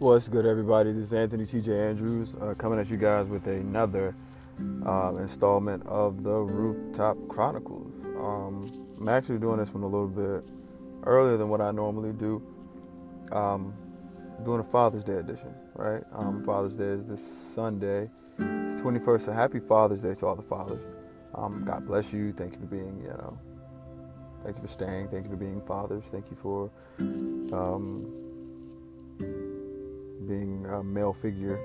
What's good, everybody? This is Anthony TJ Andrews uh, coming at you guys with another uh, installment of the Rooftop Chronicles. Um, I'm actually doing this one a little bit earlier than what I normally do. Um, doing a Father's Day edition, right? Um, Father's Day is this Sunday. It's 21st, so happy Father's Day to all the fathers. Um, God bless you. Thank you for being, you know, thank you for staying. Thank you for being fathers. Thank you for um, being a male figure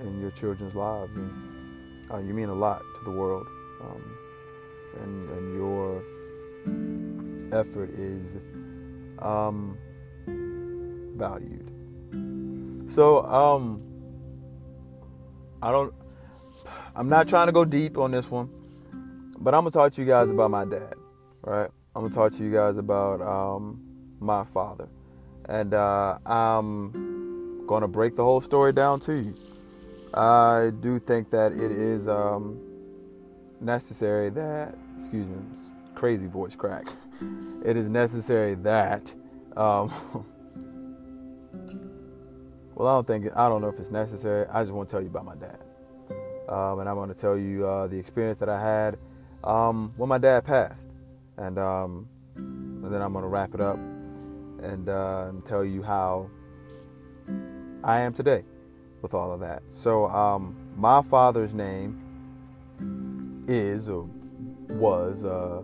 in your children's lives. And uh, you mean a lot to the world. Um, and, and your effort is um, valued. So, um, I don't, I'm not trying to go deep on this one, but I'm gonna talk to you guys about my dad, right? I'm gonna talk to you guys about um, my father, and uh, I'm gonna break the whole story down to you. I do think that it is um, necessary that, excuse me, crazy voice crack. It is necessary that, um, well, I don't think, I don't know if it's necessary. I just want to tell you about my dad. Um, and I'm going to tell you uh, the experience that I had um, when my dad passed. And, um, and then I'm going to wrap it up and, uh, and, tell you how I am today with all of that. So, um, my father's name is or was uh,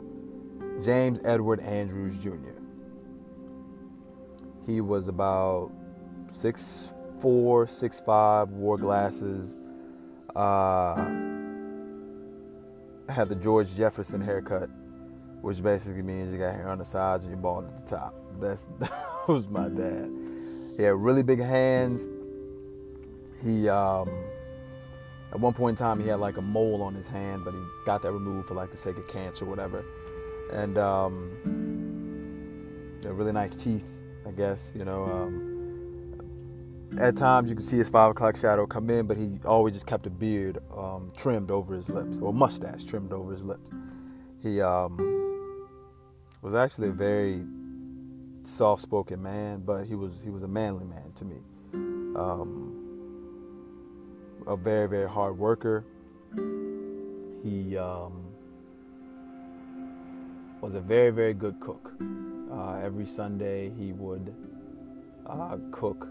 James Edward Andrews Jr. He was about six four, six five, wore glasses, uh, had the George Jefferson haircut, which basically means you got hair on the sides and you're bald at the top. That's that was my dad. He had really big hands. He um, at one point in time he had like a mole on his hand, but he got that removed for like the sake of cancer or whatever. And um, really nice teeth, I guess. You know. Um, at times you can see his five o'clock shadow come in, but he always just kept a beard um, trimmed over his lips, or mustache trimmed over his lips. He um, was actually a very soft-spoken man, but he was he was a manly man to me. Um, a very very hard worker. He um, was a very very good cook. Uh, every Sunday he would uh, cook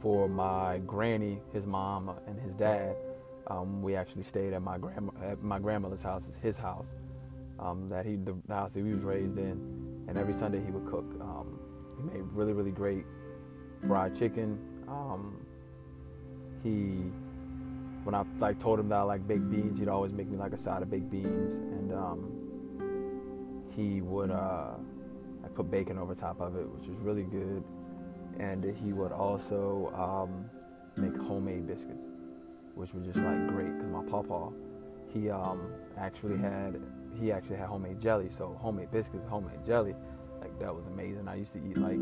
for my granny, his mom, and his dad. Um, we actually stayed at my grandma at my grandmother's house, his house, um, that he the, house that he was raised in, and every Sunday he would cook. Um, he made really really great fried chicken. Um, he when I like told him that I like baked beans, he'd always make me like a side of baked beans, and um, he would uh, I put bacon over top of it, which was really good and he would also um, make homemade biscuits, which was just like great because my papa, he um, actually had he actually had homemade jelly, so homemade biscuits, homemade jelly, like that was amazing. I used to eat like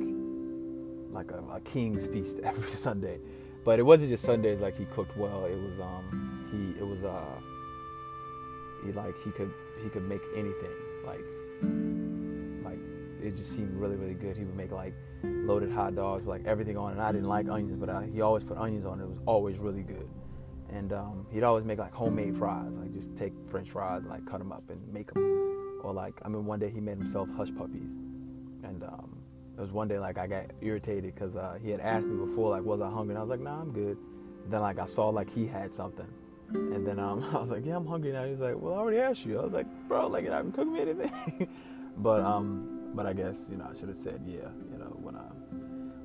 like a, a king's feast every Sunday, but it wasn't just Sundays. Like he cooked well. It was um he it was uh he like he could he could make anything like like it just seemed really really good. He would make like loaded hot dogs with like everything on, and I didn't like onions, but I, he always put onions on. It. it was always really good. And um, he'd always make like homemade fries, like just take French fries, and, like cut them up and make them. Or like I mean, one day he made himself hush puppies, and um, it was one day like I got irritated because uh, he had asked me before like was I hungry, and I was like nah I'm good. then like I saw like he had something, and then um, I was like yeah I'm hungry now. He was like well I already asked you. I was like bro like you haven't cooked me anything, but um but I guess you know I should have said yeah, you know when I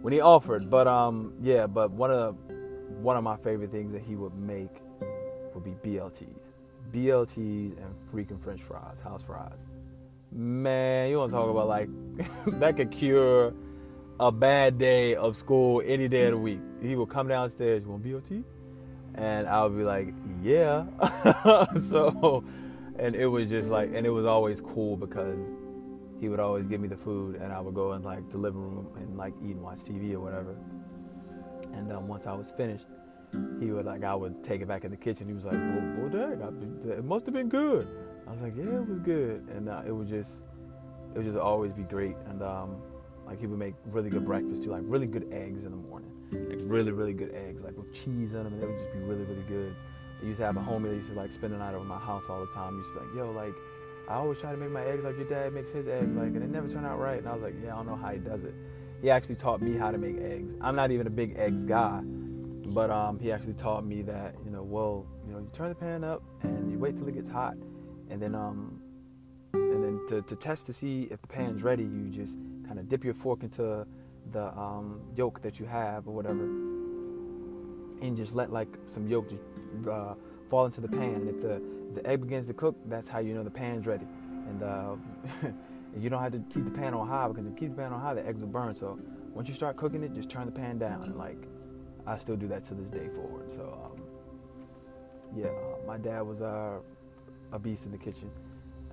when he offered. But um yeah, but one of the one of my favorite things that he would make would be BLTs, BLTs and freaking French fries, house fries. Man, you want to talk about like that could cure a bad day of school any day of the week. He would come downstairs, you want BLT? And I would be like, yeah. so, and it was just like, and it was always cool because he would always give me the food, and I would go in like the living room and like eat and watch TV or whatever. And um, once I was finished, he would like I would take it back in the kitchen. He was like, "Well, well dang, it must have been good." I was like, "Yeah, it was good," and uh, it would just it would just always be great. And um, Like he would make really good breakfast too, like really good eggs in the morning, like really really good eggs, like with cheese in them, and they would just be really really good. I used to have a homie that used to like spend the night over my house all the time. He used to be like, yo, like I always try to make my eggs like your dad makes his eggs, like, and it never turned out right. And I was like, yeah, I don't know how he does it. He actually taught me how to make eggs. I'm not even a big eggs guy, but um, he actually taught me that, you know, well, you know, you turn the pan up and you wait till it gets hot, and then um, and then to, to test to see if the pan's ready, you just kind of dip your fork into the um, yolk that you have or whatever, and just let like some yolk just, uh, fall into the pan. And if the the egg begins to cook, that's how you know the pan's ready. And uh, you don't have to keep the pan on high because if you keep the pan on high, the eggs will burn. So once you start cooking it, just turn the pan down. And like I still do that to this day forward. So um, yeah, uh, my dad was uh, a beast in the kitchen.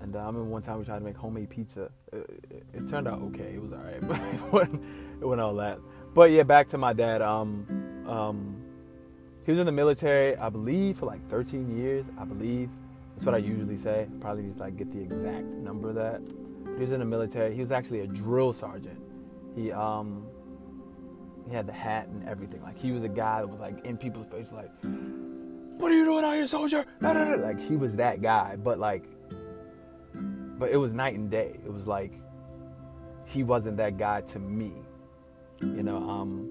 And uh, I remember one time we tried to make homemade pizza. It, it, it turned out okay. It was all right, but it wasn't, it wasn't all that. But yeah, back to my dad. Um, um, he was in the military, I believe, for like 13 years. I believe that's what I usually say. Probably need to like get the exact number of that. He was in the military. He was actually a drill sergeant. He um, he had the hat and everything. Like he was a guy that was like in people's face, like, "What are you doing out here, soldier?" Like he was that guy, but like but it was night and day. It was like he wasn't that guy to me. You know, um,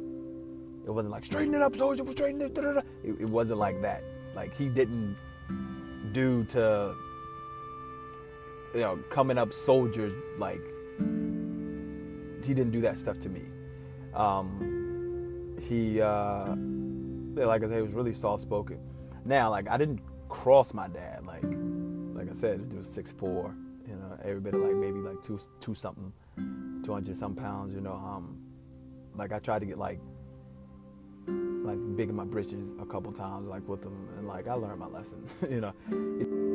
it wasn't like straighten it up, soldier, straighten it. it. It wasn't like that. Like he didn't do to you know coming up soldiers like he didn't do that stuff to me. Um, he uh, like I said, was really soft spoken. Now, like I didn't cross my dad. Like like I said, this dude was six four you know, every bit of like maybe like two two something, two hundred some pounds. You know, um, like I tried to get like like big in my britches a couple times, like with them, and like I learned my lesson. you know. yeah,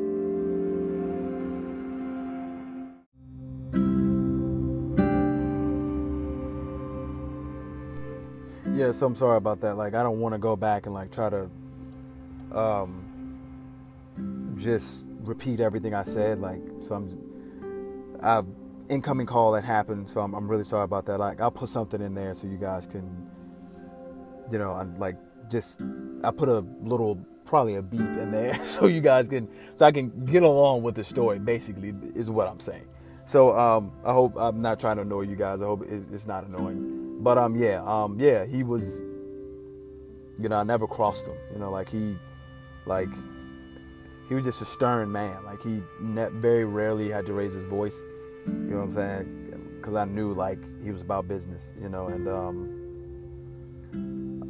so I'm sorry about that. Like I don't want to go back and like try to um just repeat everything I said. Like, so I'm, I incoming call that happened. So I'm, I'm really sorry about that. Like, I'll put something in there so you guys can, you know, I'm like just I put a little probably a beep in there so you guys can so I can get along with the story. Basically, is what I'm saying. So um, I hope I'm not trying to annoy you guys. I hope it's not annoying. But um, yeah, um, yeah, he was. You know, I never crossed him. You know, like he, like he was just a stern man. Like he ne- very rarely had to raise his voice. You know what I'm saying? Because I knew like he was about business. You know, and um,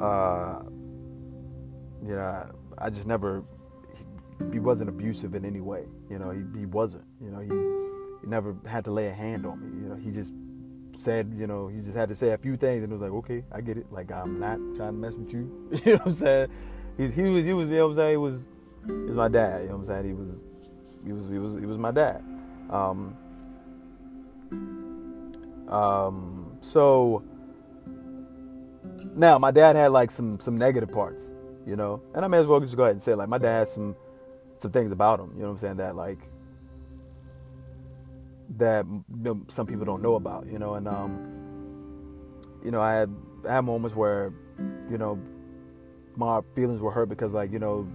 uh, you know, I just never. He, he wasn't abusive in any way. You know, he, he wasn't. You know, he, he never had to lay a hand on me. You know, he just said, you know, he just had to say a few things, and it was like, okay, I get it. Like I'm not trying to mess with you. you know what I'm saying? He's, he was, he was, you know what I'm saying? He was he was my dad. You know what I'm saying? He was, he was, he was, he was my dad. Um, um, so now my dad had like some some negative parts, you know, and I may as well just go ahead and say like my dad had some some things about him. You know what I'm saying? That like that you know, some people don't know about. You know, and um, you know I had I had moments where you know my feelings were hurt because like you know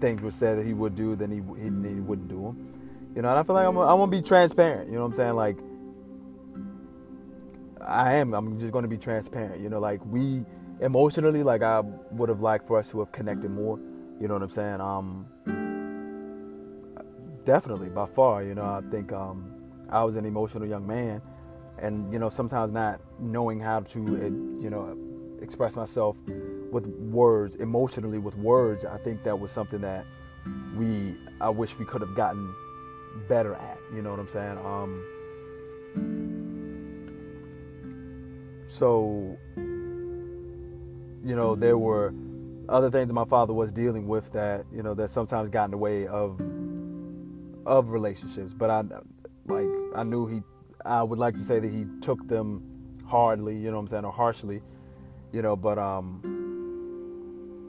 things were said that he would do, then he he, he wouldn't do them. You know, and I feel like I'm I want to be transparent. You know what I'm saying? Like I am. I'm just going to be transparent. You know, like we emotionally, like I would have liked for us to have connected more. You know what I'm saying? Um, definitely by far. You know, I think um, I was an emotional young man, and you know, sometimes not knowing how to, you know, express myself with words, emotionally with words, I think that was something that we, I wish we could have gotten better at. You know what I'm saying? Um, so, you know, there were other things my father was dealing with that, you know, that sometimes got in the way of of relationships. But I, like, I knew he, I would like to say that he took them hardly, you know what I'm saying, or harshly, you know, but um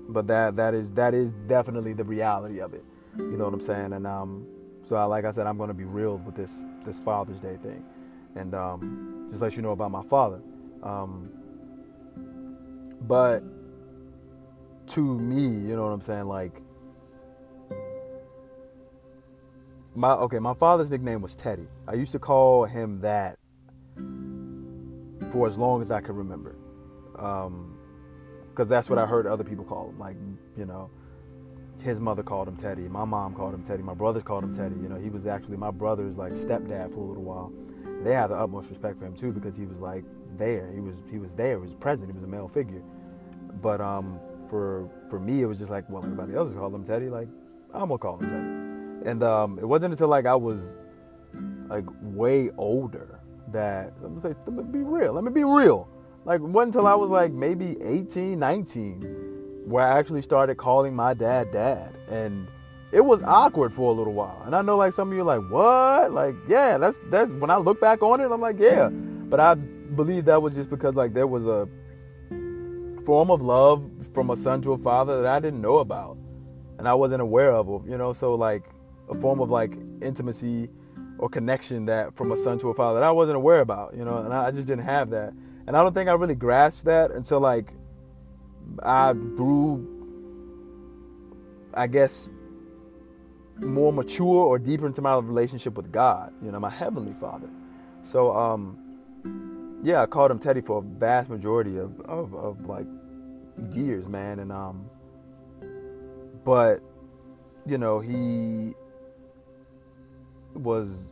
but that that is that is definitely the reality of it. You know what I'm saying? And um, so I, like I said, I'm going to be real with this this Father's Day thing. and um, just let you know about my father. Um, but to me, you know what I'm saying, like my okay, my father's nickname was Teddy. I used to call him that for as long as I can remember, because um, that's what I heard other people call him. Like you know, his mother called him Teddy. My mom called him Teddy. My brothers called him Teddy. You know, he was actually my brother's like stepdad for a little while. They had the utmost respect for him too because he was like there. He was he was there. He was present. He was a male figure. But um, for for me, it was just like well, everybody else called him Teddy. Like I'm gonna call him Teddy. And um, it wasn't until like I was like way older that let me say let me be real. Let me be real. Like it wasn't until I was like maybe 18, 19 where I actually started calling my dad dad. And it was awkward for a little while. And I know like some of you are like, what? Like, yeah, that's that's when I look back on it, I'm like, yeah. But I believe that was just because like there was a form of love from a son to a father that I didn't know about. And I wasn't aware of, you know, so like a form of like intimacy or connection that from a son to a father that I wasn't aware about, you know, and I just didn't have that. And I don't think I really grasped that until like I grew, I guess, more mature or deeper into my relationship with God, you know, my heavenly Father. So, um, yeah, I called him Teddy for a vast majority of, of, of like years, man. And, um, but, you know, he was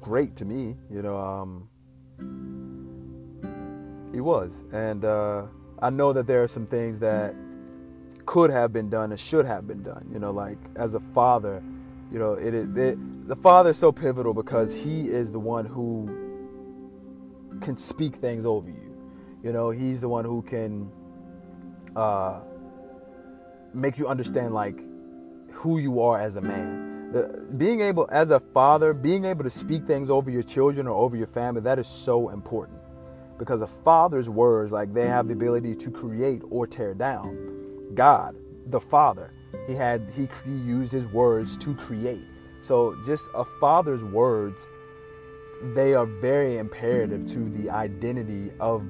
great to me, you know, um, he was. And, uh, I know that there are some things that could have been done and should have been done. You know, like as a father, you know, it, the father is so pivotal because he is the one who can speak things over you. You know, he's the one who can uh, make you understand like who you are as a man. Being able, as a father, being able to speak things over your children or over your family, that is so important. Because a father's words like they have the ability to create or tear down god the father. He had he, he used his words to create. So just a father's words they are very imperative to the identity of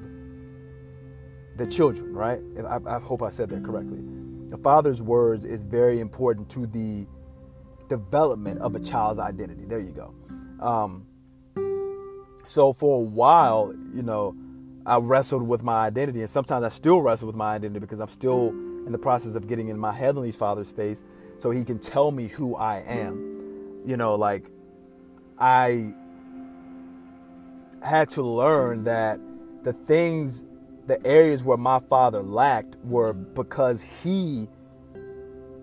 the children right? I, I hope i said that correctly. A father's words is very important to the development of a child's identity there you go um, so for a while, you know, I wrestled with my identity, and sometimes I still wrestle with my identity because I'm still in the process of getting in my heavenly Father's face, so He can tell me who I am. You know, like I had to learn that the things, the areas where my father lacked were because he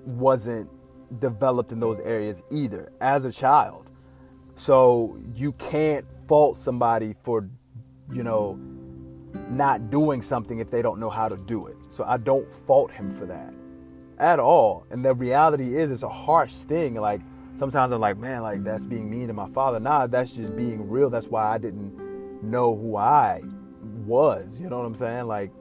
wasn't developed in those areas either as a child. So you can't fault somebody for, you know, not doing something if they don't know how to do it. So I don't fault him for that at all. And the reality is, it's a harsh thing. Like sometimes I'm like, man, like that's being mean to my father. Nah, that's just being real. That's why I didn't know who I was. You know what I'm saying? Like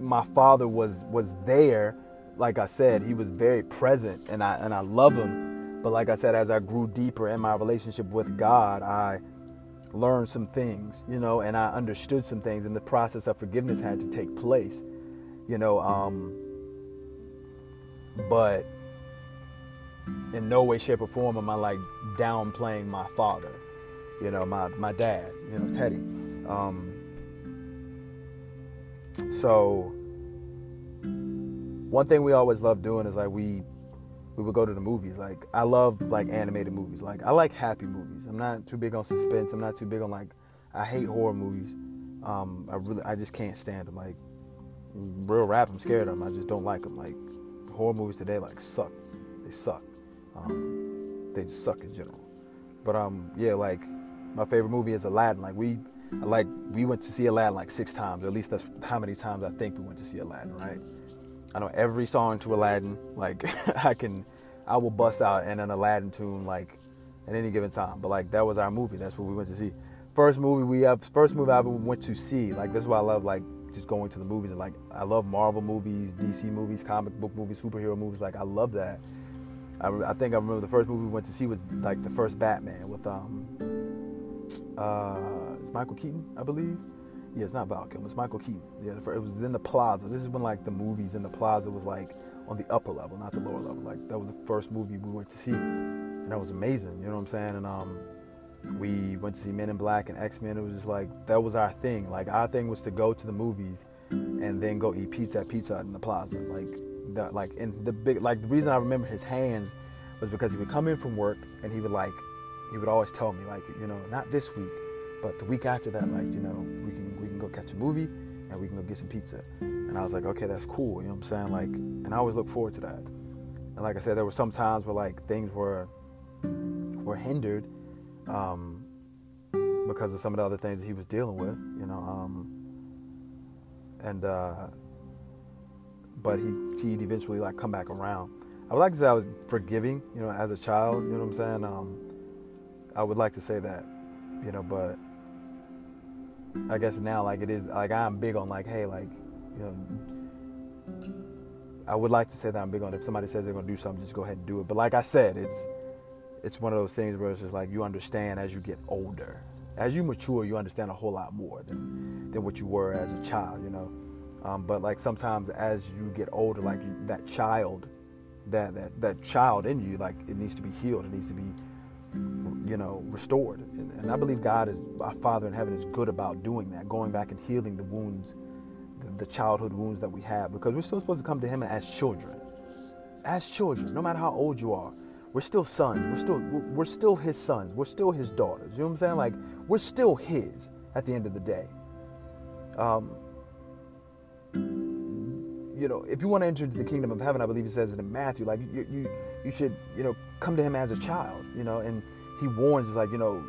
my father was was there. Like I said, he was very present, and I and I love him. But like I said, as I grew deeper in my relationship with God, I learned some things, you know, and I understood some things, and the process of forgiveness had to take place, you know. Um, but in no way, shape, or form am I like downplaying my father, you know, my my dad, you know, Teddy. Um, so one thing we always love doing is like we we would go to the movies. Like I love like animated movies. Like I like happy movies. I'm not too big on suspense. I'm not too big on like I hate horror movies. Um, I really I just can't stand them. Like real rap, I'm scared of them. I just don't like them. Like horror movies today like suck. They suck. Um, they just suck in general. But um, yeah, like my favorite movie is Aladdin. Like we like we went to see Aladdin like six times. Or at least that's how many times I think we went to see Aladdin, right? I know every song to Aladdin. Like I can, I will bust out in an Aladdin tune like at any given time. But like that was our movie. That's what we went to see. First movie we have, first movie I ever went to see. Like this is why I love like just going to the movies and like I love Marvel movies, DC movies, comic book movies, superhero movies. Like I love that. I, I think I remember the first movie we went to see was like the first Batman with um uh, Michael Keaton, I believe. Yeah, it's not Val Kilmer. It's Michael Keaton. Yeah, it was in the Plaza. This is when like the movies in the Plaza was like on the upper level, not the lower level. Like that was the first movie we went to see, and that was amazing. You know what I'm saying? And um, we went to see Men in Black and X Men. It was just like that was our thing. Like our thing was to go to the movies and then go eat pizza at Pizza Hut in the Plaza. Like that, like and the big like the reason I remember his hands was because he would come in from work and he would like he would always tell me like you know not this week but the week after that like you know go catch a movie and we can go get some pizza and I was like okay that's cool you know what I'm saying like and I always look forward to that and like I said there were some times where like things were were hindered um, because of some of the other things that he was dealing with you know um, and uh, but he he'd eventually like come back around I would like to say I was forgiving, you know, as a child. You know what I'm saying? Um, I would like to say that, you know, but I guess now like it is like I'm big on like, hey, like, you know, I would like to say that I'm big on if somebody says they're gonna do something, just go ahead and do it. But like I said, it's it's one of those things where it's just like you understand as you get older. As you mature, you understand a whole lot more than than what you were as a child, you know. Um, but like sometimes as you get older, like you, that child that that that child in you like it needs to be healed it needs to be you know restored. And, i believe god is our father in heaven is good about doing that going back and healing the wounds the, the childhood wounds that we have because we're still supposed to come to him as children. As children no matter how old you are we're still sons. We're still we're still his sons. We're still his daughters. You know what i'm saying? Like we're still his at the end of the day. Um, you know, if you want to enter into the kingdom of heaven, I believe he says it in Matthew, like you, you, you should, you know, come to him as a child, you know, and he warns, is like, you know,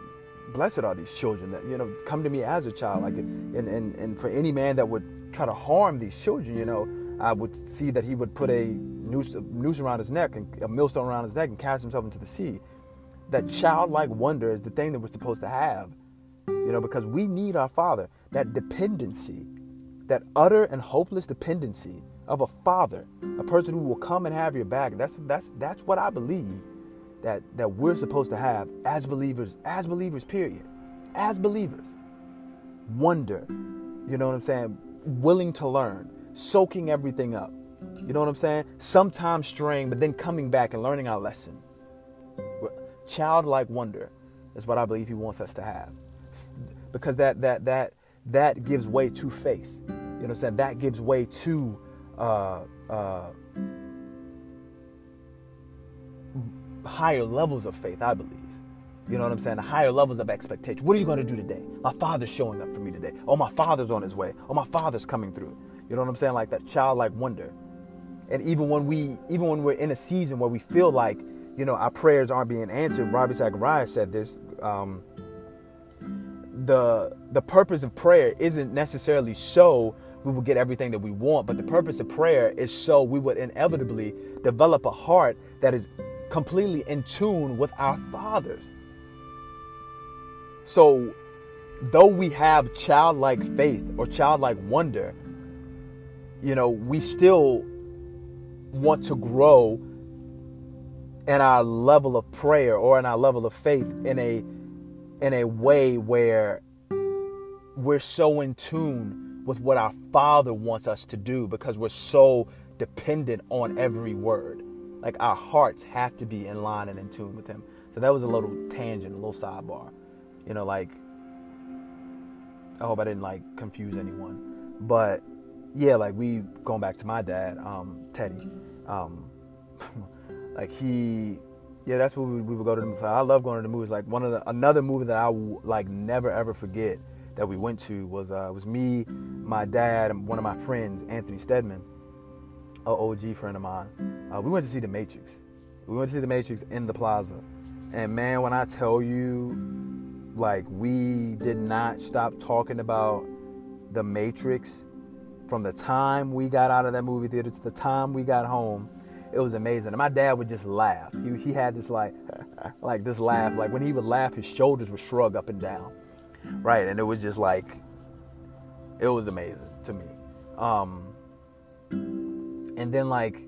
blessed are these children that, you know, come to me as a child, like, and, and, and for any man that would try to harm these children, you know, I would see that he would put a noose, a noose around his neck and a millstone around his neck and cast himself into the sea. That childlike wonder is the thing that we're supposed to have, you know, because we need our Father. That dependency, that utter and hopeless dependency of a father, a person who will come and have your back. That's that's that's what I believe that that we're supposed to have as believers, as believers, period. As believers. Wonder. You know what I'm saying? Willing to learn, soaking everything up. You know what I'm saying? Sometimes straying, but then coming back and learning our lesson. Childlike wonder is what I believe he wants us to have. Because that that that that gives way to faith. You know what I'm saying? That gives way to uh, uh, higher levels of faith, I believe. You know what I'm saying? Higher levels of expectation. What are you going to do today? My father's showing up for me today. Oh, my father's on his way. Oh, my father's coming through. You know what I'm saying? Like that childlike wonder. And even when we, even when we're in a season where we feel like, you know, our prayers aren't being answered, Ravi Zacharias said this. Um, the the purpose of prayer isn't necessarily so we will get everything that we want. But the purpose of prayer is so we would inevitably develop a heart that is completely in tune with our fathers. So, though we have childlike faith or childlike wonder, you know, we still want to grow in our level of prayer or in our level of faith in a in a way where we're so in tune with what our Father wants us to do because we're so dependent on every word. Like our hearts have to be in line and in tune with Him. So that was a little tangent, a little sidebar. You know, like, I hope I didn't like confuse anyone. But yeah, like we, going back to my dad, um, Teddy, um, like he, yeah, that's what we, we would go to the movies. I love going to the movies. Like one of the, another movie that I will like never ever forget that we went to was uh, was me, my dad, and one of my friends, Anthony Stedman, a OG friend of mine. Uh, we went to see The Matrix. We went to see The Matrix in the plaza, and man, when I tell you, like we did not stop talking about The Matrix from the time we got out of that movie theater to the time we got home. It was amazing. And my dad would just laugh. He, he had this like, like this laugh. Like when he would laugh, his shoulders would shrug up and down right? And it was just like, it was amazing to me. Um, and then like,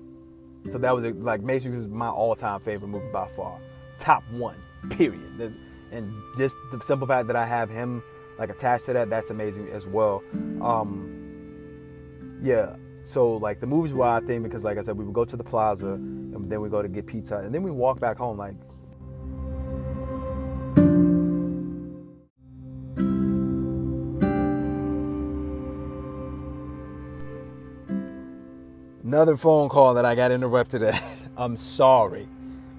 so that was a, like Matrix is my all-time favorite movie by far, top one, period. And just the simple fact that I have him like attached to that, that's amazing as well. Um, yeah. So like the movies were our thing because like I said, we would go to the plaza and then we go to get pizza and then we walk back home like another phone call that I got interrupted at. I'm sorry.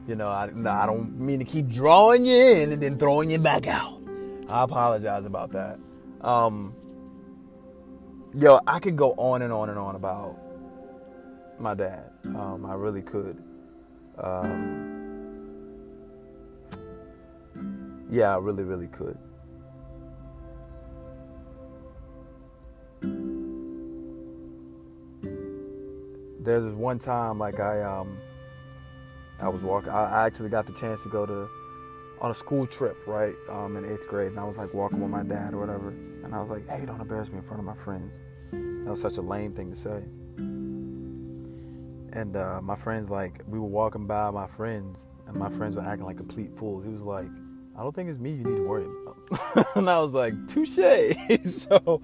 You know, I, I don't mean to keep drawing you in and then throwing you back out. I apologize about that. Um, yo, I could go on and on and on about my dad. Um, I really could. Um, yeah, I really, really could. There's this one time, like I, um, I was walking. I actually got the chance to go to on a school trip, right, um, in eighth grade, and I was like walking with my dad or whatever, and I was like, "Hey, don't embarrass me in front of my friends." That was such a lame thing to say. And uh, my friends, like, we were walking by my friends, and my friends were acting like complete fools. He was like, "I don't think it's me you need to worry about," and I was like, "Touche." so,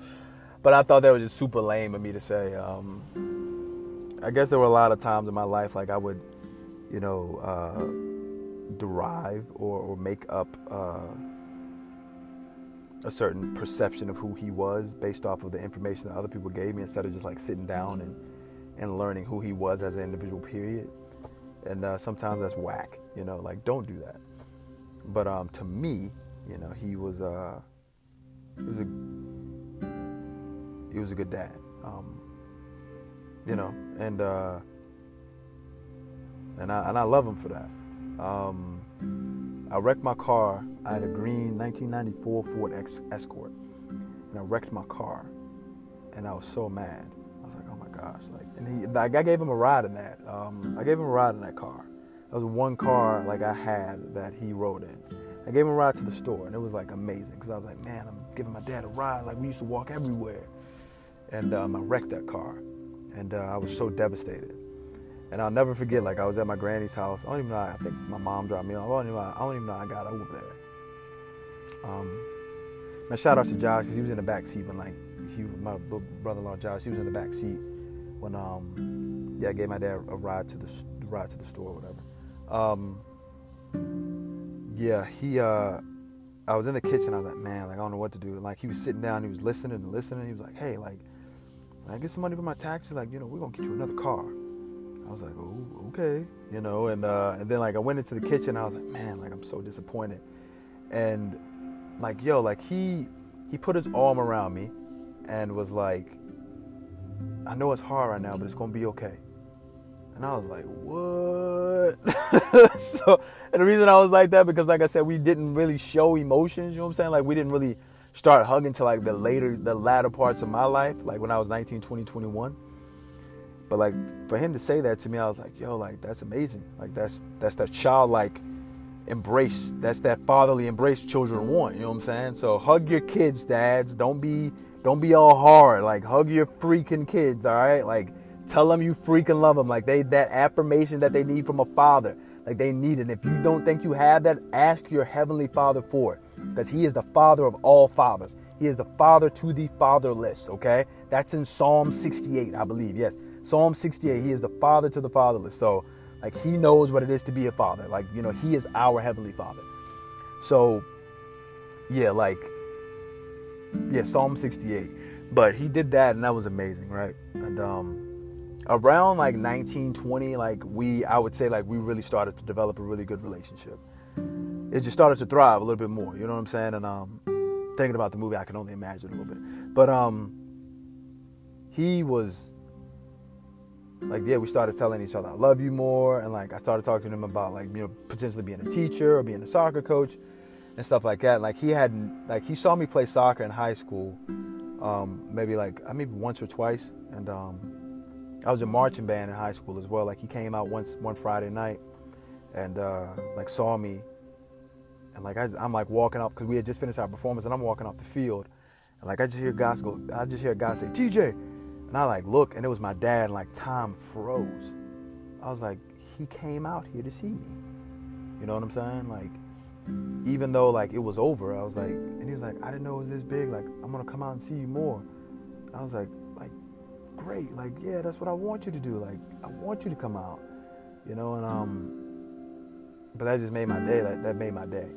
but I thought that was just super lame of me to say. Um, I guess there were a lot of times in my life, like I would, you know. Uh, derive or, or make up uh, a certain perception of who he was based off of the information that other people gave me instead of just like sitting down and, and learning who he was as an individual period and uh, sometimes that's whack you know like don't do that but um, to me you know he was uh, he was a he was a good dad um, you know and uh, and I and I love him for that um, I wrecked my car. I had a green 1994 Ford Escort, and I wrecked my car, and I was so mad. I was like, "Oh my gosh!" Like, and he, like, I gave him a ride in that. Um, I gave him a ride in that car. That was one car like I had that he rode in. I gave him a ride to the store, and it was like amazing because I was like, "Man, I'm giving my dad a ride. Like we used to walk everywhere." And um, I wrecked that car, and uh, I was so devastated. And I'll never forget, like I was at my granny's house. I don't even know. I think my mom dropped me off. I don't even know. I don't even know I got over there. Um, now shout out to Josh because he was in the back seat when like he, my brother-in-law Josh, he was in the back seat when um, yeah, I gave my dad a ride to the ride to the store or whatever. Um, yeah, he. Uh, I was in the kitchen. I was like, man, like I don't know what to do. Like he was sitting down. He was listening and listening. He was like, hey, like, I get some money for my taxes. Like, you know, we're gonna get you another car. I was like, oh, okay, you know, and uh, and then like I went into the kitchen. I was like, man, like I'm so disappointed, and like yo, like he he put his arm around me, and was like, I know it's hard right now, but it's gonna be okay. And I was like, what? so, and the reason I was like that because, like I said, we didn't really show emotions. You know what I'm saying? Like we didn't really start hugging to like the later, the latter parts of my life, like when I was 19, 20, 21. But like for him to say that to me, I was like, yo, like that's amazing. Like that's that's that childlike embrace. That's that fatherly embrace children want. You know what I'm saying? So hug your kids, dads. Don't be don't be all hard. Like hug your freaking kids. All right. Like tell them you freaking love them. Like they that affirmation that they need from a father. Like they need it. And if you don't think you have that, ask your heavenly Father for it, because He is the Father of all fathers. He is the Father to the fatherless. Okay, that's in Psalm 68, I believe. Yes. Psalm 68, he is the father to the fatherless. So, like, he knows what it is to be a father. Like, you know, he is our heavenly father. So, yeah, like, yeah, Psalm 68. But he did that, and that was amazing, right? And um, around like 1920, like, we, I would say, like, we really started to develop a really good relationship. It just started to thrive a little bit more, you know what I'm saying? And um, thinking about the movie, I can only imagine a little bit. But um, he was like yeah we started telling each other i love you more and like i started talking to him about like you know potentially being a teacher or being a soccer coach and stuff like that like he had like he saw me play soccer in high school um, maybe like I maybe once or twice and um, i was in marching band in high school as well like he came out once one friday night and uh, like saw me and like I, am like walking up because we had just finished our performance and i'm walking off the field and like i just hear guys go i just hear guys say tj and I like look, and it was my dad. And like time froze. I was like, he came out here to see me. You know what I'm saying? Like, even though like it was over, I was like, and he was like, I didn't know it was this big. Like, I'm gonna come out and see you more. I was like, like, great. Like, yeah, that's what I want you to do. Like, I want you to come out, you know. And um, but that just made my day. Like, that made my day.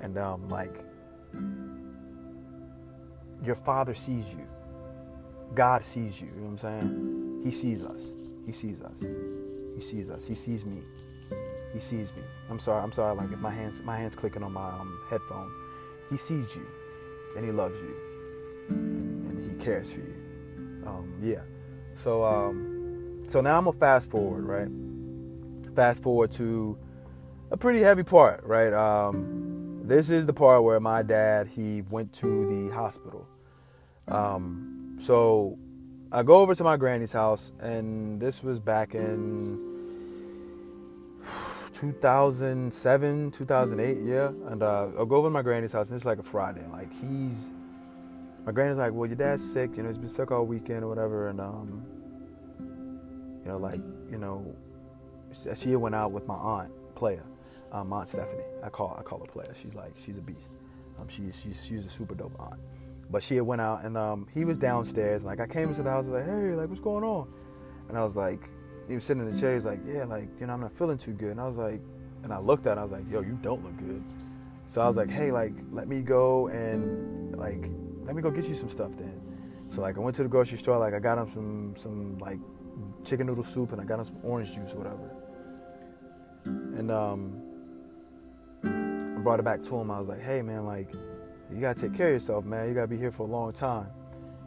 And um, like, your father sees you. God sees you. You know what I'm saying? He sees us. He sees us. He sees us. He sees me. He sees me. I'm sorry. I'm sorry. Like if my hands, my hands clicking on my um, headphone. He sees you, and he loves you, and, and he cares for you. Um, yeah. So um, so now I'm gonna fast forward, right? Fast forward to a pretty heavy part, right? Um, this is the part where my dad he went to the hospital. Um, so I go over to my granny's house, and this was back in 2007, 2008, yeah. And uh, I'll go over to my granny's house, and it's like a Friday. Like he's, my granny's like, well, your dad's sick. You know, he's been sick all weekend or whatever, and um, you know, like you know, she went out with my aunt, Playa, um, Aunt Stephanie. I call I call her player. She's like she's a beast. Um, she's she's she's a super dope aunt. But she went out, and um, he was downstairs. Like I came into the house, and I was like, hey, like what's going on? And I was like, he was sitting in the chair. He's like, yeah, like you know, I'm not feeling too good. And I was like, and I looked at, him, I was like, yo, you don't look good. So I was like, hey, like let me go and like let me go get you some stuff then. So like I went to the grocery store, like I got him some some like chicken noodle soup and I got him some orange juice or whatever. And um I brought it back to him. I was like, hey man, like you gotta take care of yourself, man. You gotta be here for a long time.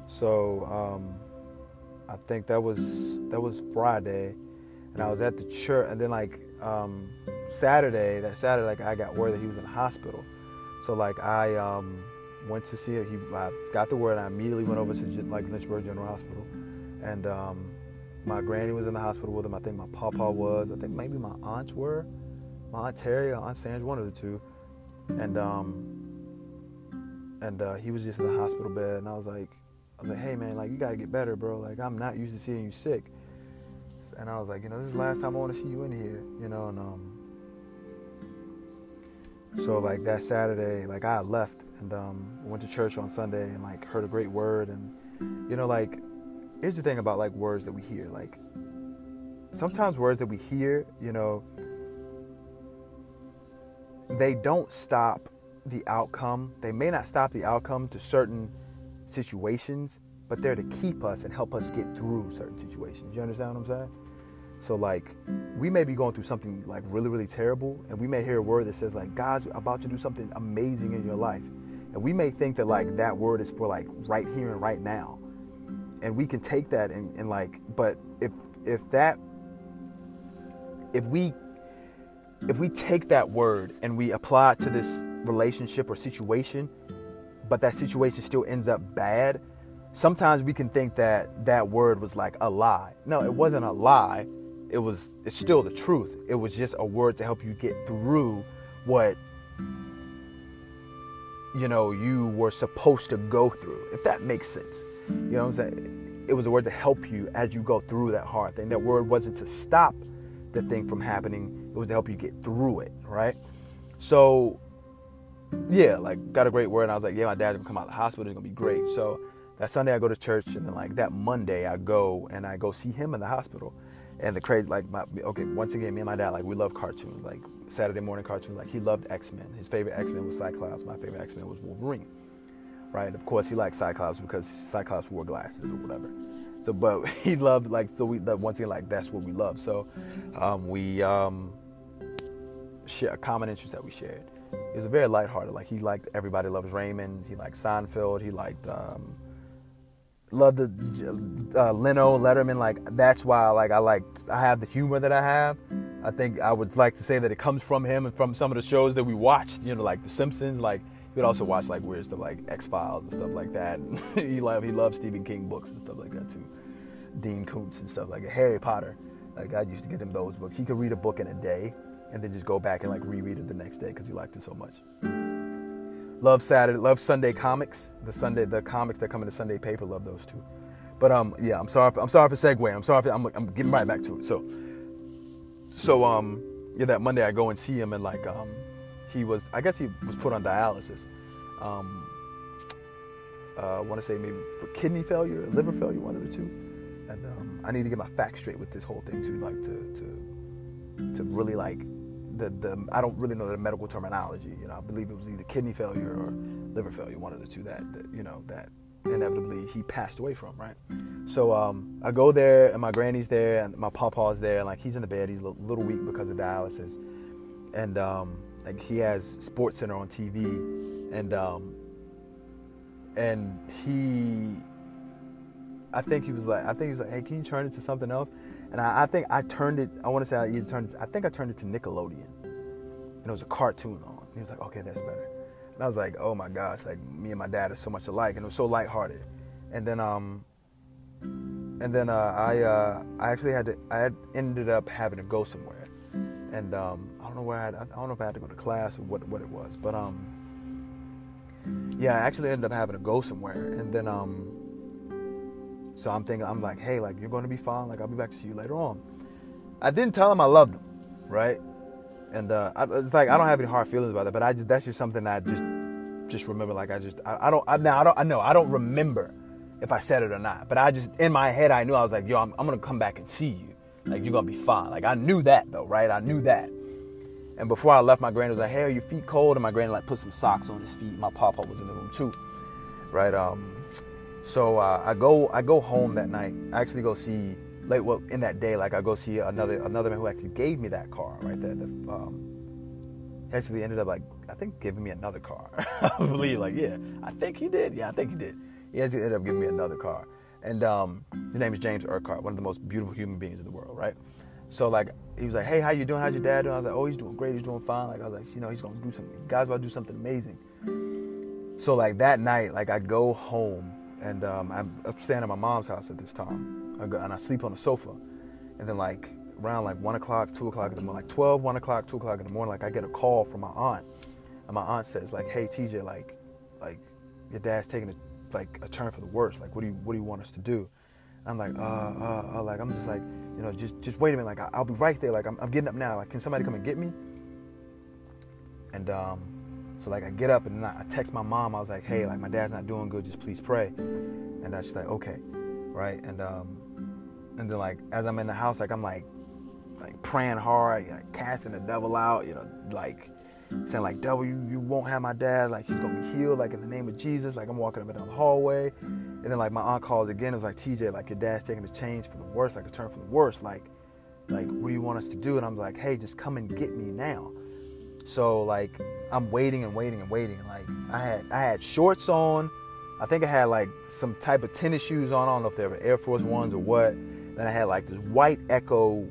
So um I think that was that was Friday, and I was at the church, and then like um, Saturday, that Saturday, like I got word that he was in the hospital. So like I um, went to see it. He I got the word, and I immediately went over to like Lynchburg General Hospital, and um, my granny was in the hospital with him. I think my papa was. I think maybe my aunts were, my aunt Terry, aunt Sandra, one of the two, and um, and uh, he was just in the hospital bed, and I was like, I was like, hey man, like you gotta get better, bro. Like I'm not used to seeing you sick. And I was like, you know, this is the last time I want to see you in here, you know. And um, so like that Saturday, like I left and um, went to church on Sunday and like heard a great word. And you know, like here's the thing about like words that we hear. Like sometimes words that we hear, you know, they don't stop the outcome. They may not stop the outcome to certain situations, but they're to keep us and help us get through certain situations. You understand what I'm saying? So like we may be going through something like really, really terrible, and we may hear a word that says like God's about to do something amazing in your life. And we may think that like that word is for like right here and right now. And we can take that and, and like, but if if that if we if we take that word and we apply it to this relationship or situation, but that situation still ends up bad, sometimes we can think that that word was like a lie. No, it wasn't a lie. It was it's still the truth. It was just a word to help you get through what you know you were supposed to go through. If that makes sense. You know what I'm saying? It was a word to help you as you go through that hard thing. That word wasn't to stop the thing from happening. It was to help you get through it, right? So yeah, like got a great word. And I was like, yeah, my dad's gonna come out of the hospital. It's gonna be great. So that Sunday I go to church, and then like that Monday I go and I go see him in the hospital. And the crazy, like, my, okay, once again, me and my dad, like, we love cartoons, like Saturday morning cartoons. Like, he loved X Men. His favorite X Men was Cyclops. My favorite X Men was Wolverine. Right? Of course, he liked Cyclops because Cyclops wore glasses or whatever. So, but he loved like so we once again like that's what we love. So, um, we um, share a common interest that we shared he was very lighthearted. Like he liked Everybody Loves Raymond. He liked Seinfeld. He liked um, loved the uh, Leno Letterman. Like that's why like I like I have the humor that I have. I think I would like to say that it comes from him and from some of the shows that we watched. You know, like The Simpsons. Like he would also watch like weird stuff like X Files and stuff like that. he loved he loved Stephen King books and stuff like that too. Dean Koontz and stuff like that. Harry Potter. Like I used to get him those books. He could read a book in a day and then just go back and like reread it the next day because he liked it so much. Love Saturday, love Sunday comics. The Sunday, the comics that come in the Sunday paper, love those too. But um, yeah, I'm sorry. For, I'm sorry for segue. I'm sorry. For, I'm, I'm getting right back to it. So, so um, yeah, that Monday I go and see him, and like um, he was I guess he was put on dialysis. Um, uh, I want to say maybe for kidney failure, liver failure, one of the two. And um, I need to get my facts straight with this whole thing too, like to to to really like the the I don't really know the medical terminology. You know, I believe it was either kidney failure or liver failure, one of the two that, that you know that inevitably he passed away from, right? So um, I go there and my granny's there and my papa's there and like he's in the bed, he's a little weak because of dialysis, and um, like he has Sports Center on TV, and um, and he, I think he was like, I think he was like, hey, can you turn it to something else? And I, I think I turned it. I want to say I either turned. It, I think I turned it to Nickelodeon, and it was a cartoon on. And He was like, okay, that's better. And I was like, oh my gosh, like me and my dad are so much alike, and it was so lighthearted. And then um, and then uh, I uh, I actually had to. I had ended up having to go somewhere, and um, don't know where I, I don't know if I had to go to class or what what it was, but um, yeah, I actually ended up having to go somewhere, and then um so I'm thinking, I'm like, hey, like you're going to be fine. Like I'll be back to see you later on. I didn't tell him I loved him, right? And uh, I, it's like I don't have any hard feelings about that, but I just that's just something I just just remember. Like I just I, I don't I, now I don't I know I don't remember if I said it or not, but I just in my head I knew I was like, yo, I'm, I'm gonna come back and see you. Like you're gonna be fine. Like I knew that though, right? I knew that. And before I left, my granny was like, "Hey, are your feet cold?" And my granny like put some socks on his feet. My papa was in the room too, right? Um, so uh, I go I go home that night. I actually go see late well in that day like I go see another another man who actually gave me that car right there. The, um, he actually ended up like I think giving me another car. I believe like yeah I think he did yeah I think he did. He actually ended up giving me another car. And um, his name is James Urquhart, one of the most beautiful human beings in the world, right? So like he was like, hey, how you doing? How's your dad doing? I was like, oh, he's doing great. He's doing fine. Like I was like, you know, he's gonna do something. God's about to do something amazing. So like that night, like I go home and um, I'm staying at my mom's house at this time, I go, and I sleep on the sofa, and then like around like one o'clock, two o'clock in the morning, like 12, one o'clock, two o'clock in the morning, like I get a call from my aunt, and my aunt says like, "Hey TJ, like, like your dad's taking a like a turn for the worse. Like, what do you what do you want us to do?" I'm like, uh, uh, uh, like I'm just like, you know, just just wait a minute, like I, will be right there. Like I'm, I'm getting up now. Like, can somebody come and get me? And um, so like I get up and I text my mom. I was like, hey, like my dad's not doing good. Just please pray. And she's like, okay, right. And um, and then like as I'm in the house, like I'm like like praying hard, like casting the devil out. You know, like saying like devil, you, you won't have my dad. Like he's gonna be healed. Like in the name of Jesus. Like I'm walking up and down the hallway. And then like my aunt calls again. It was like TJ, like your dad's taking a change for the worse, like a turn for the worse. Like like what do you want us to do? And I'm like, hey, just come and get me now. So like I'm waiting and waiting and waiting. Like I had I had shorts on. I think I had like some type of tennis shoes on. I don't know if they were Air Force Ones or what. Then I had like this white Ecko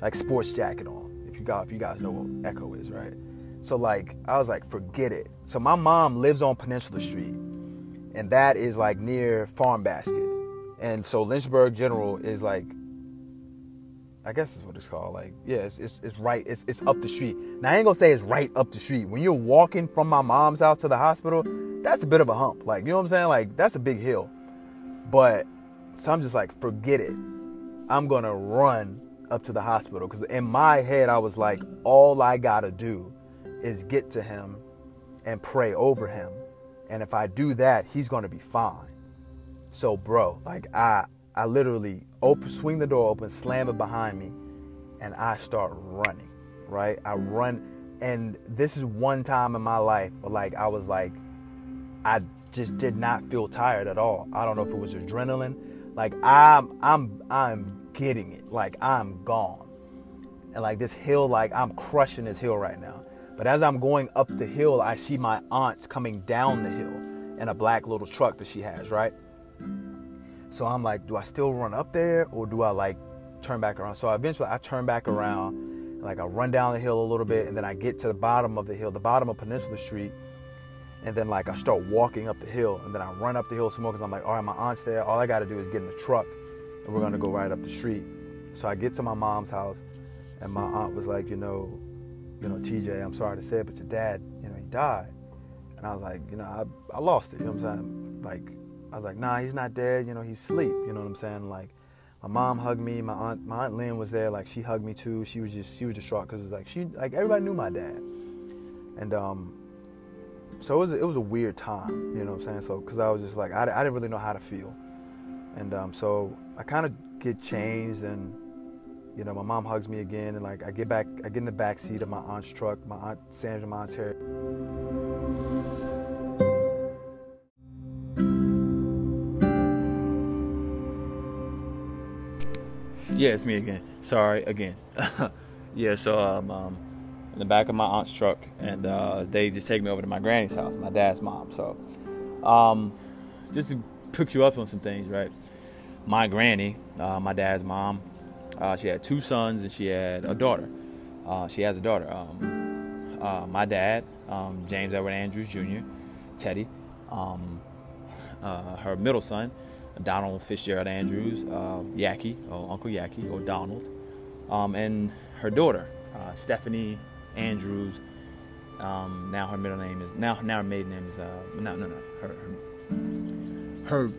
like sports jacket on. If you got if you guys know what Ecko is, right? So like I was like, forget it. So my mom lives on Peninsula Street, and that is like near Farm Basket. And so Lynchburg General is like I guess is what it's called. Like, yeah, it's, it's, it's right. It's it's up the street. Now I ain't gonna say it's right up the street. When you're walking from my mom's house to the hospital, that's a bit of a hump. Like, you know what I'm saying? Like, that's a big hill. But so I'm just like, forget it. I'm gonna run up to the hospital because in my head I was like, all I gotta do is get to him and pray over him, and if I do that, he's gonna be fine. So, bro, like I I literally open, swing the door open, slam it behind me, and I start running. Right? I run, and this is one time in my life where like I was like, I just did not feel tired at all. I don't know if it was adrenaline. Like I'm, I'm, I'm getting it. Like I'm gone, and like this hill, like I'm crushing this hill right now. But as I'm going up the hill, I see my aunt's coming down the hill in a black little truck that she has, right? So I'm like, do I still run up there or do I like turn back around? So eventually I turn back around, like I run down the hill a little bit, and then I get to the bottom of the hill, the bottom of Peninsula Street, and then like I start walking up the hill, and then I run up the hill some more because I'm like, all right, my aunt's there. All I got to do is get in the truck, and we're gonna go right up the street. So I get to my mom's house, and my aunt was like, you know, you know, TJ, I'm sorry to say it, but your dad, you know, he died. And I was like, you know, I, I lost it. You know what I'm saying? Like, I was like, nah, he's not dead. You know, he's asleep. You know what I'm saying? Like, my mom hugged me. My aunt, my aunt Lynn was there. Like, she hugged me too. She was just, she was distraught because it's like she, like everybody knew my dad. and um, so it was it was a weird time, you know what I'm saying? So because I was just like I, I didn't really know how to feel, and um, so I kind of get changed and you know, my mom hugs me again, and like I get back, I get in the back seat of my aunt's truck, my aunt Sandra Montero. Yeah, it's me again. Sorry again. yeah, so um, um, in the back of my aunt's truck, and uh, they just take me over to my granny's house, my dad's mom. So, um, just to pick you up on some things, right? My granny, uh, my dad's mom, uh, she had two sons and she had a daughter. Uh, she has a daughter. Um, uh, my dad, um, James Edward Andrews Jr., Teddy, um, uh, her middle son, Donald Fitzgerald Andrews, uh, Yaki, or Uncle Yaki, or Donald, um, and her daughter, uh, Stephanie Andrews. Um, now her middle name is now now her maiden name is no no no her her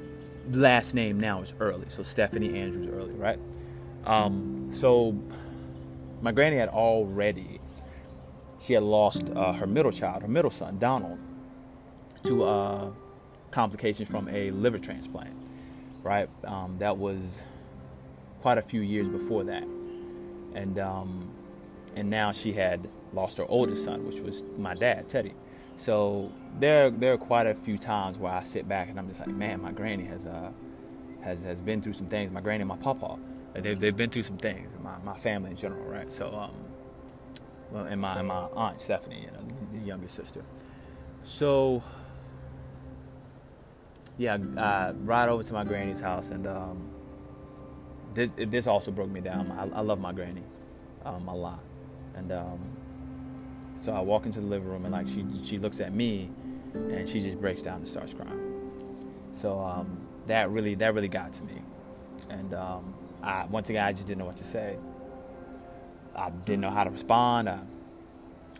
last name now is Early, so Stephanie Andrews Early, right? Um, so my granny had already, she had lost uh, her middle child, her middle son, Donald, to uh, complications from a liver transplant, right? Um, that was quite a few years before that. And, um, and now she had lost her oldest son, which was my dad, Teddy. So there, there are quite a few times where I sit back and I'm just like, man, my granny has, uh, has, has been through some things. My granny and my papa they've, they've been through some things, my, my family in general, right? So, um, well, and my, my aunt Stephanie, you know, the younger sister. So, yeah, I ride over to my granny's house, and um, this this also broke me down. I, I love my granny um, a lot, and um, so I walk into the living room, and like she she looks at me, and she just breaks down and starts crying. So um, that really that really got to me, and um, I, once again, I just didn't know what to say. I didn't know how to respond. I,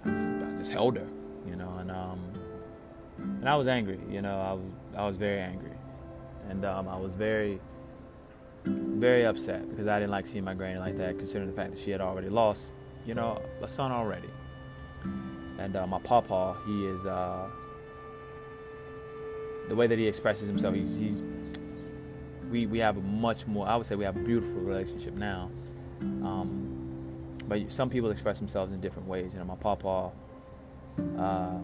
I, just, I just, held her, you know, and um, and I was angry. You know, I was I was very angry, and um, I was very very upset because I didn't like seeing my granny like that, considering the fact that she had already lost, you know, a son already. And uh, my papa, he is uh, the way that he expresses himself. He's, he's we, we have a much more, I would say we have a beautiful relationship now. Um, but some people express themselves in different ways. You know, my papa, uh,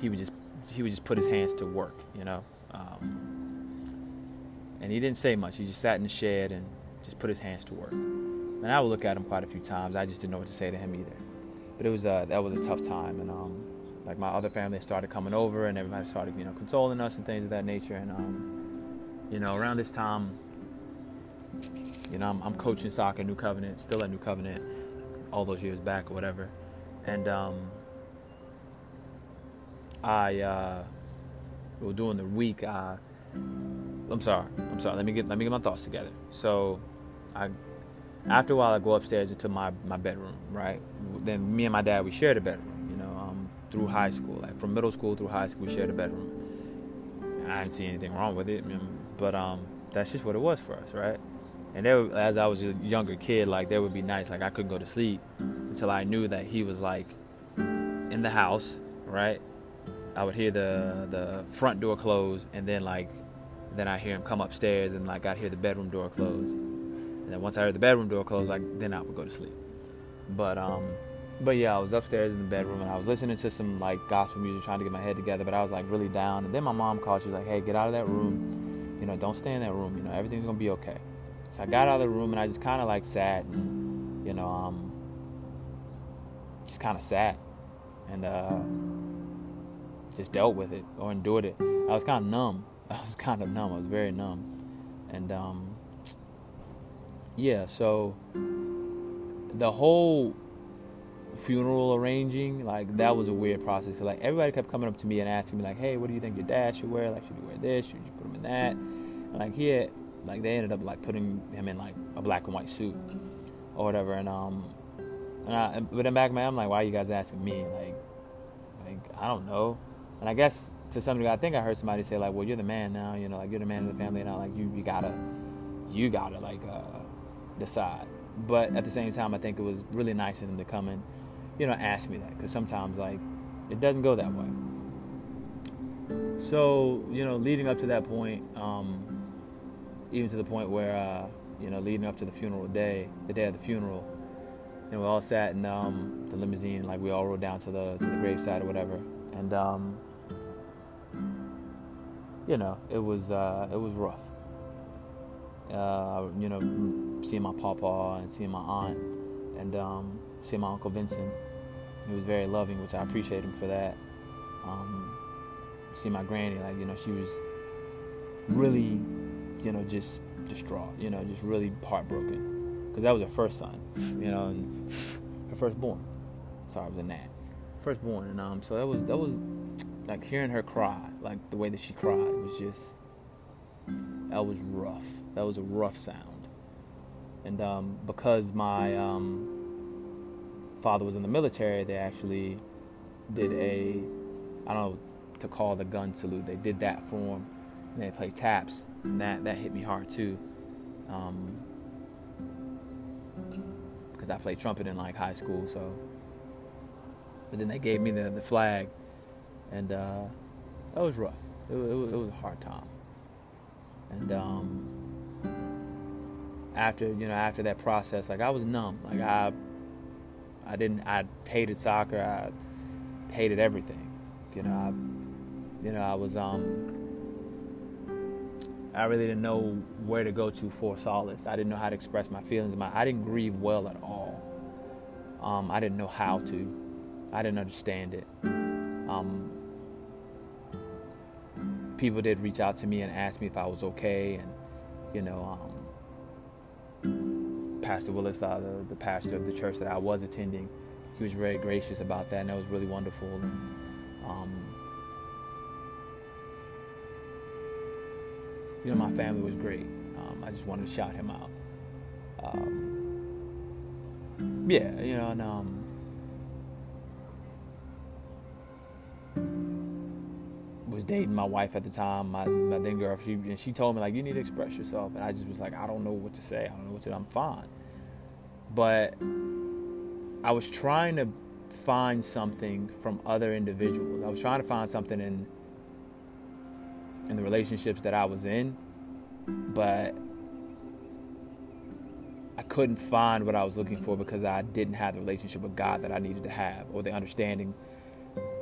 he would just he would just put his hands to work. You know, um, and he didn't say much. He just sat in the shed and just put his hands to work. And I would look at him quite a few times. I just didn't know what to say to him either. But it was uh, that was a tough time, and um, like my other family started coming over, and everybody started you know consoling us and things of that nature, and um, you know, around this time, you know, I'm, I'm, coaching soccer, New Covenant, still at New Covenant, all those years back or whatever, and um, I uh, we were doing the week. Uh, I'm sorry, I'm sorry. Let me get let me get my thoughts together. So, I after a while I go upstairs into my my bedroom, right? Then me and my dad we shared a bedroom, you know, um, through high school, like from middle school through high school, we shared a bedroom. I didn't see anything wrong with it. I mean, but um, that's just what it was for us, right? And there, as I was a younger kid, like there would be nights like I couldn't go to sleep until I knew that he was like in the house, right? I would hear the the front door close, and then like then I hear him come upstairs, and like I'd hear the bedroom door close. And then once I heard the bedroom door close, like then I would go to sleep. But um, but yeah, I was upstairs in the bedroom and I was listening to some like gospel music, trying to get my head together. But I was like really down. And then my mom called. She was like, "Hey, get out of that room." You know, don't stay in that room. You know, everything's gonna be okay. So I got out of the room and I just kind of like sat and, you know, um, just kind of sat and uh, just dealt with it or endured it. I was kind of numb. I was kind of numb. I was very numb, and um, yeah. So the whole funeral arranging, like that was a weird process because like everybody kept coming up to me and asking me like, "Hey, what do you think your dad should wear? Like, should you wear this? Should you put him in that?" And, like he had, like they ended up like putting him in like a black and white suit or whatever, and um, and I, but in back my, I'm like, why are you guys asking me? Like, like I don't know. And I guess to some degree, I think I heard somebody say like, well, you're the man now, you know, like you're the man of the family now, like you you gotta, you gotta like uh, decide. But at the same time, I think it was really nice of them to come in you know, ask me that because sometimes like it doesn't go that way. So you know, leading up to that point, um, even to the point where uh, you know, leading up to the funeral day, the day of the funeral, and we all sat in um, the limousine, like we all rode down to the to the graveside or whatever, and um, you know, it was uh, it was rough. Uh, you know, seeing my papa and seeing my aunt and um, seeing my uncle Vincent. He was very loving, which I appreciate him for that. Um, seeing my granny, like you know, she was really, you know, just distraught. You know, just really heartbroken because that was her first son. You know, and her firstborn. Sorry, I was a Nat. Firstborn, and um, so that was that was like hearing her cry, like the way that she cried was just that was rough. That was a rough sound. And um, because my um, father was in the military, they actually did a I don't know to call the gun salute. They did that for him. And they played taps, and that that hit me hard too. Um, because I played trumpet in like high school, so. But then they gave me the the flag and uh, that was rough. It, it, it, was a hard time. And um, after you know after that process, like I was numb. Like I I didn't I hated soccer. I hated everything. You know I you know I was um I really didn't know where to go to for solace. I didn't know how to express my feelings. My I didn't grieve well at all. Um, I didn't know how to. I didn't understand it. Um, people did reach out to me and ask me if I was okay, and you know, um, Pastor Willis, uh, the, the pastor of the church that I was attending, he was very gracious about that, and that was really wonderful. And, you know, my family was great. Um, I just wanted to shout him out. Um, yeah, you know, and um, was dating my wife at the time, my, my then girl. She and she told me like you need to express yourself, and I just was like I don't know what to say. I don't know what to. I'm fine, but I was trying to find something from other individuals. I was trying to find something in in the relationships that I was in, but I couldn't find what I was looking for because I didn't have the relationship with God that I needed to have or the understanding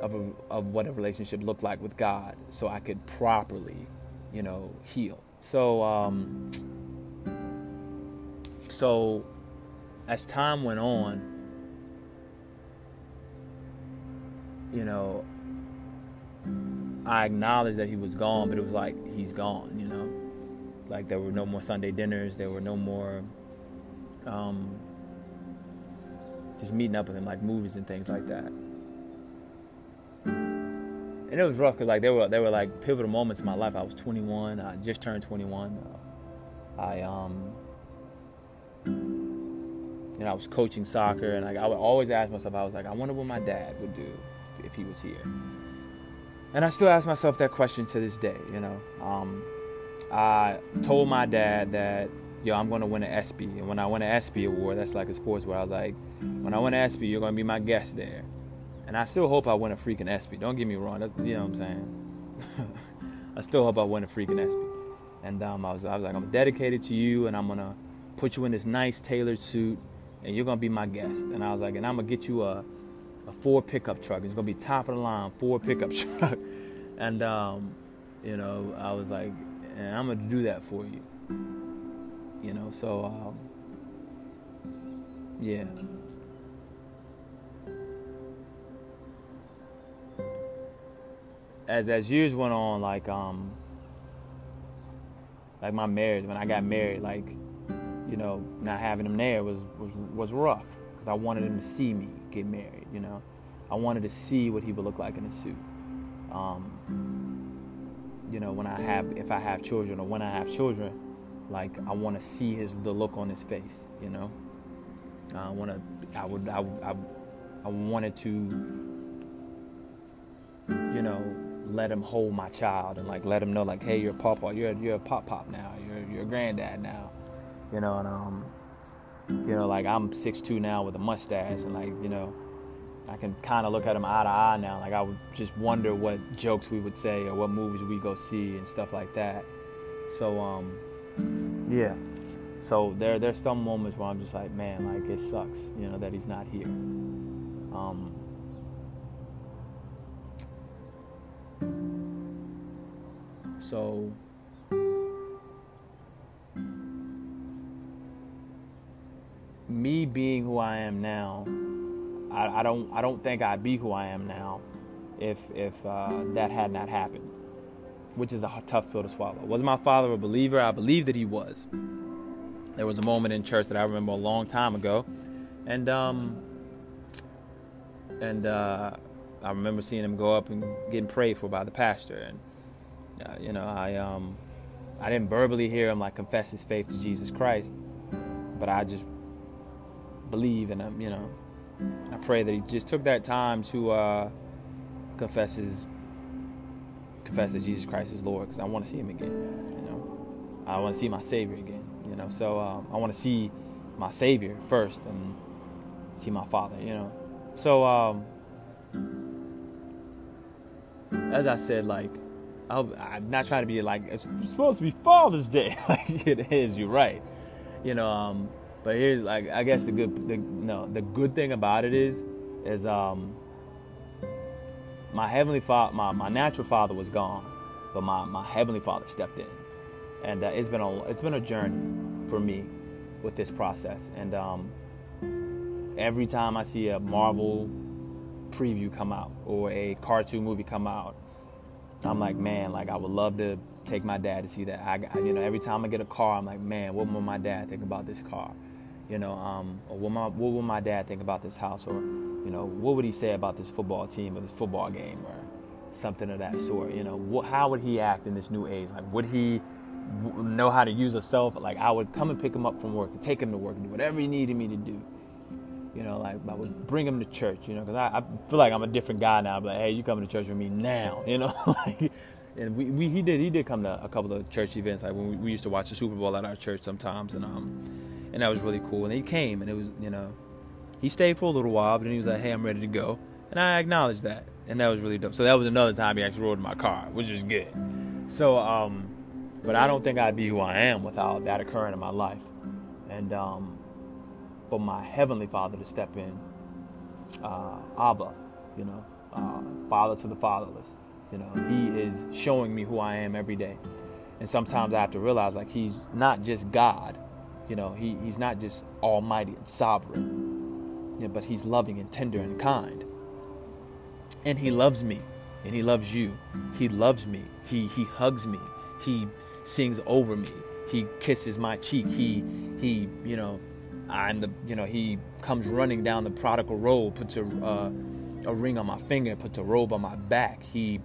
of, a, of what a relationship looked like with God so I could properly, you know, heal. So, um, so as time went on, you know, I acknowledged that he was gone, but it was like he's gone, you know. Like there were no more Sunday dinners, there were no more um, just meeting up with him, like movies and things like that and it was rough because like there were there were like pivotal moments in my life. I was 21. I just turned 21. I um, know, I was coaching soccer, and like I would always ask myself, I was like, I wonder what my dad would do if he was here. And I still ask myself that question to this day. You know, um, I told my dad that yo, I'm going to win an ESPY, and when I win an ESPY award, that's like a sports where I was like, when I win an ESPY, you're going to be my guest there. And I still hope I win a freaking ESPY. Don't get me wrong. That's you know what I'm saying. I still hope I win a freaking ESPY. And um, I was I was like I'm dedicated to you, and I'm gonna put you in this nice tailored suit, and you're gonna be my guest. And I was like, and I'm gonna get you a a Ford pickup truck. It's gonna be top of the line Ford pickup truck. and um, you know, I was like, and I'm gonna do that for you. You know, so um, yeah. as as years went on, like um, like my marriage when I got married, like you know, not having him there was was was rough because I wanted him to see me get married. You know, I wanted to see what he would look like in a suit. Um, you know, when I have if I have children or when I have children, like I want to see his the look on his face. You know, I want to. I would. I, I. I wanted to. You know, let him hold my child and like let him know like hey you're a papa you're you're a pop pop now you're you're a granddad now you know and um you know like I'm six two now with a mustache and like you know I can kind of look at him eye to eye now. Like I would just wonder what jokes we would say or what movies we go see and stuff like that. So um, yeah. So there there's some moments where I'm just like, man, like it sucks, you know, that he's not here. Um, so me being who I am now, I, I, don't I don't think I'd be who I am now if if uh, that had not happened, which is a tough pill to swallow. Was my father a believer? I believe that he was. There was a moment in church that I remember a long time ago, and um, and uh, I remember seeing him go up and getting prayed for by the pastor, and uh, you know I um, I didn't verbally hear him like confess his faith to Jesus Christ, but I just believe and um, you know I pray that he just took that time to uh, confess his confess that Jesus Christ is Lord because I want to see him again. You know, I want to see my Savior again. You know, so um, I want to see my Savior first and see my Father. You know, so um, as I said, like I'm not trying to be like it's supposed to be Father's Day, like it is. You're right. You know, um, but here's like I guess the good the no the good thing about it is is um my heavenly father my, my natural father was gone, but my, my heavenly father stepped in, and uh, it's been a it's been a journey for me with this process, and um, every time I see a Marvel preview come out or a cartoon movie come out, I'm like man like I would love to take my dad to see that. I, you know, every time I get a car, I'm like, man, what will my dad think about this car? You know, um, or what, my, what my dad think about this house? Or, you know, what would he say about this football team or this football game or something of that sort? You know, how would he act in this new age? Like, would he know how to use phone? Like, I would come and pick him up from work and take him to work and do whatever he needed me to do. You know, like I would bring him to church. You know, because I, I feel like I'm a different guy now. I'm like, hey, you coming to church with me now? You know, and we, we, he did he did come to a couple of church events like when we, we, used to watch the Super Bowl at our church sometimes and um and that was really cool. And he came and it was you know he stayed for a little while but then he was like hey I'm ready to go. And I acknowledged that. And that was really dope. So that was another time he actually rode in my car which was good. So um but I don't think I'd be who I am without that occurring in my life. And um for my heavenly Father to step in uh Abba you know uh, father to the fatherless you know, he is showing me who I am every day. And sometimes I have to realize like he's not just God, you know, he, he's not just almighty and sovereign, you know, but he's loving and tender and kind. And he loves me and he loves you. He loves me. He he hugs me. He sings over me. He kisses my cheek. He he, you know, I'm the you know, he comes running down the prodigal road, puts a uh, a ring on my finger, puts a robe on my back. He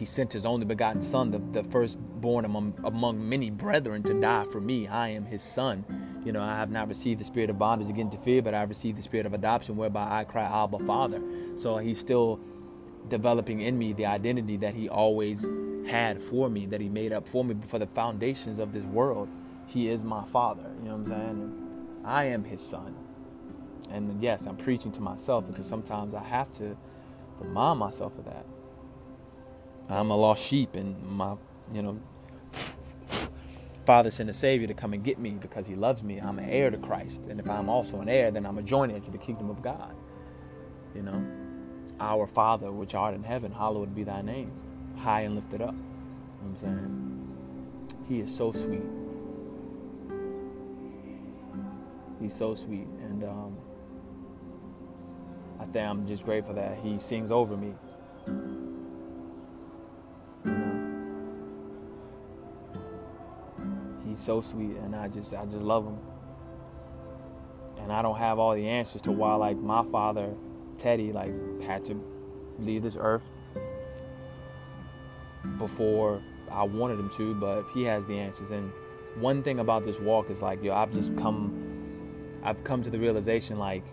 he sent his only begotten son, the, the firstborn among, among many brethren, to die for me. I am his son. You know, I have not received the spirit of bondage again to fear, but I have received the spirit of adoption, whereby I cry, Abba, Father. So he's still developing in me the identity that he always had for me, that he made up for me before the foundations of this world. He is my father. You know what I'm saying? I am his son. And yes, I'm preaching to myself because sometimes I have to remind myself of that. I'm a lost sheep, and my, you know, Father sent a Savior to come and get me because He loves me. I'm an heir to Christ, and if I'm also an heir, then I'm a joint heir to the kingdom of God. You know, our Father which art in heaven, hallowed be Thy name, high and lifted up. You know I'm saying? He is so sweet. He's so sweet, and um, I think I'm just grateful that He sings over me so sweet, and I just I just love him. And I don't have all the answers to why like my father, Teddy, like had to leave this earth before I wanted him to, but he has the answers. And one thing about this walk is like, yo, I've just come, I've come to the realization like,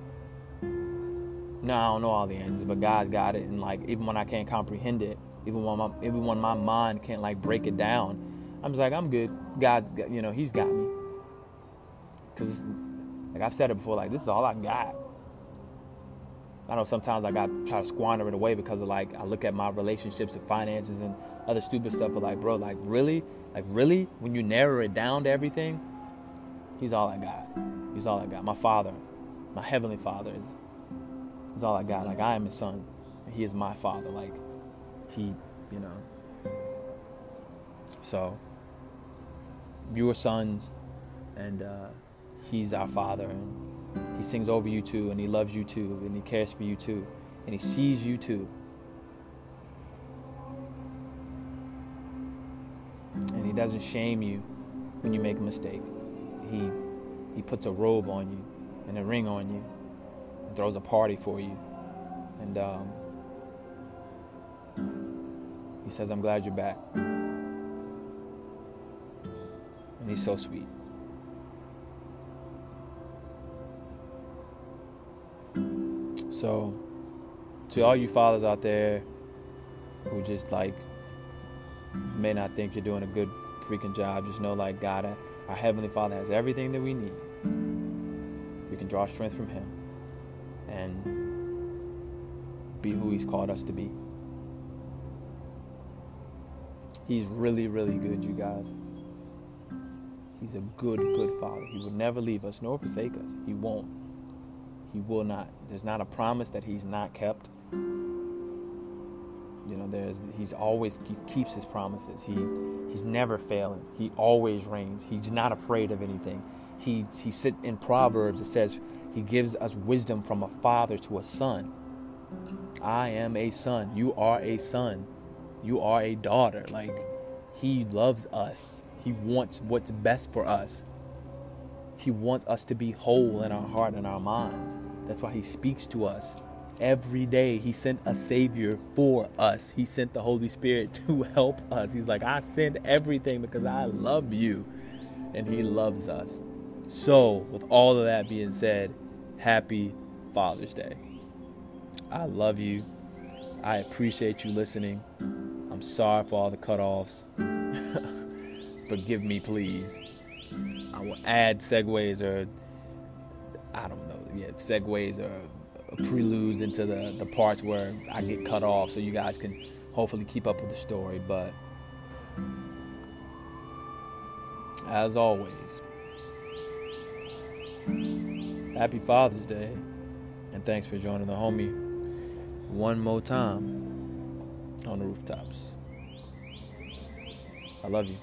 no, I don't know all the answers, but God's got it. And like, even when I can't comprehend it, even when my, even when my mind can't like break it down, I'm just like, I'm good. God's, got, you know, He's got me. Because, like I've said it before, like, this is all I got. I know sometimes like I try to squander it away because of like I look at my relationships and finances and other stupid stuff. But like, bro, like really, like really, when you narrow it down to everything, he's all I got. He's all I got. My father, my heavenly father is, is all I got. Like I am his son. He is my father. Like he, you know. So you are sons, and uh, he's our father, and he sings over you too, and he loves you too, and he cares for you too, and he sees you too. And he doesn't shame you when you make a mistake. He he puts a robe on you and a ring on you and throws a party for you. And um, he says, I'm glad you're back. And he's so sweet. So, to all you fathers out there who just like may not think you're doing a good freaking job, just know like God, our Heavenly Father has everything that we need. We can draw strength from Him and be who He's called us to be. He's really, really good, you guys. He's a good, good father. He will never leave us nor forsake us. He won't. He will not. There's not a promise that he's not kept. You know, there's he's always he keeps his promises. He he's never failing. He always reigns. He's not afraid of anything. He he sit in Proverbs it says he gives us wisdom from a father to a son. I am a son. You are a son. You are a daughter. Like he loves us. He wants what's best for us. He wants us to be whole in our heart and our minds. That's why He speaks to us every day. He sent a Savior for us, He sent the Holy Spirit to help us. He's like, I send everything because I love you, and He loves us. So, with all of that being said, happy Father's Day. I love you. I appreciate you listening. I'm sorry for all the cutoffs. Forgive me, please. I will add segues or I don't know, yeah, segues or preludes into the, the parts where I get cut off so you guys can hopefully keep up with the story. But as always, happy Father's Day and thanks for joining the homie one more time on the rooftops. I love you.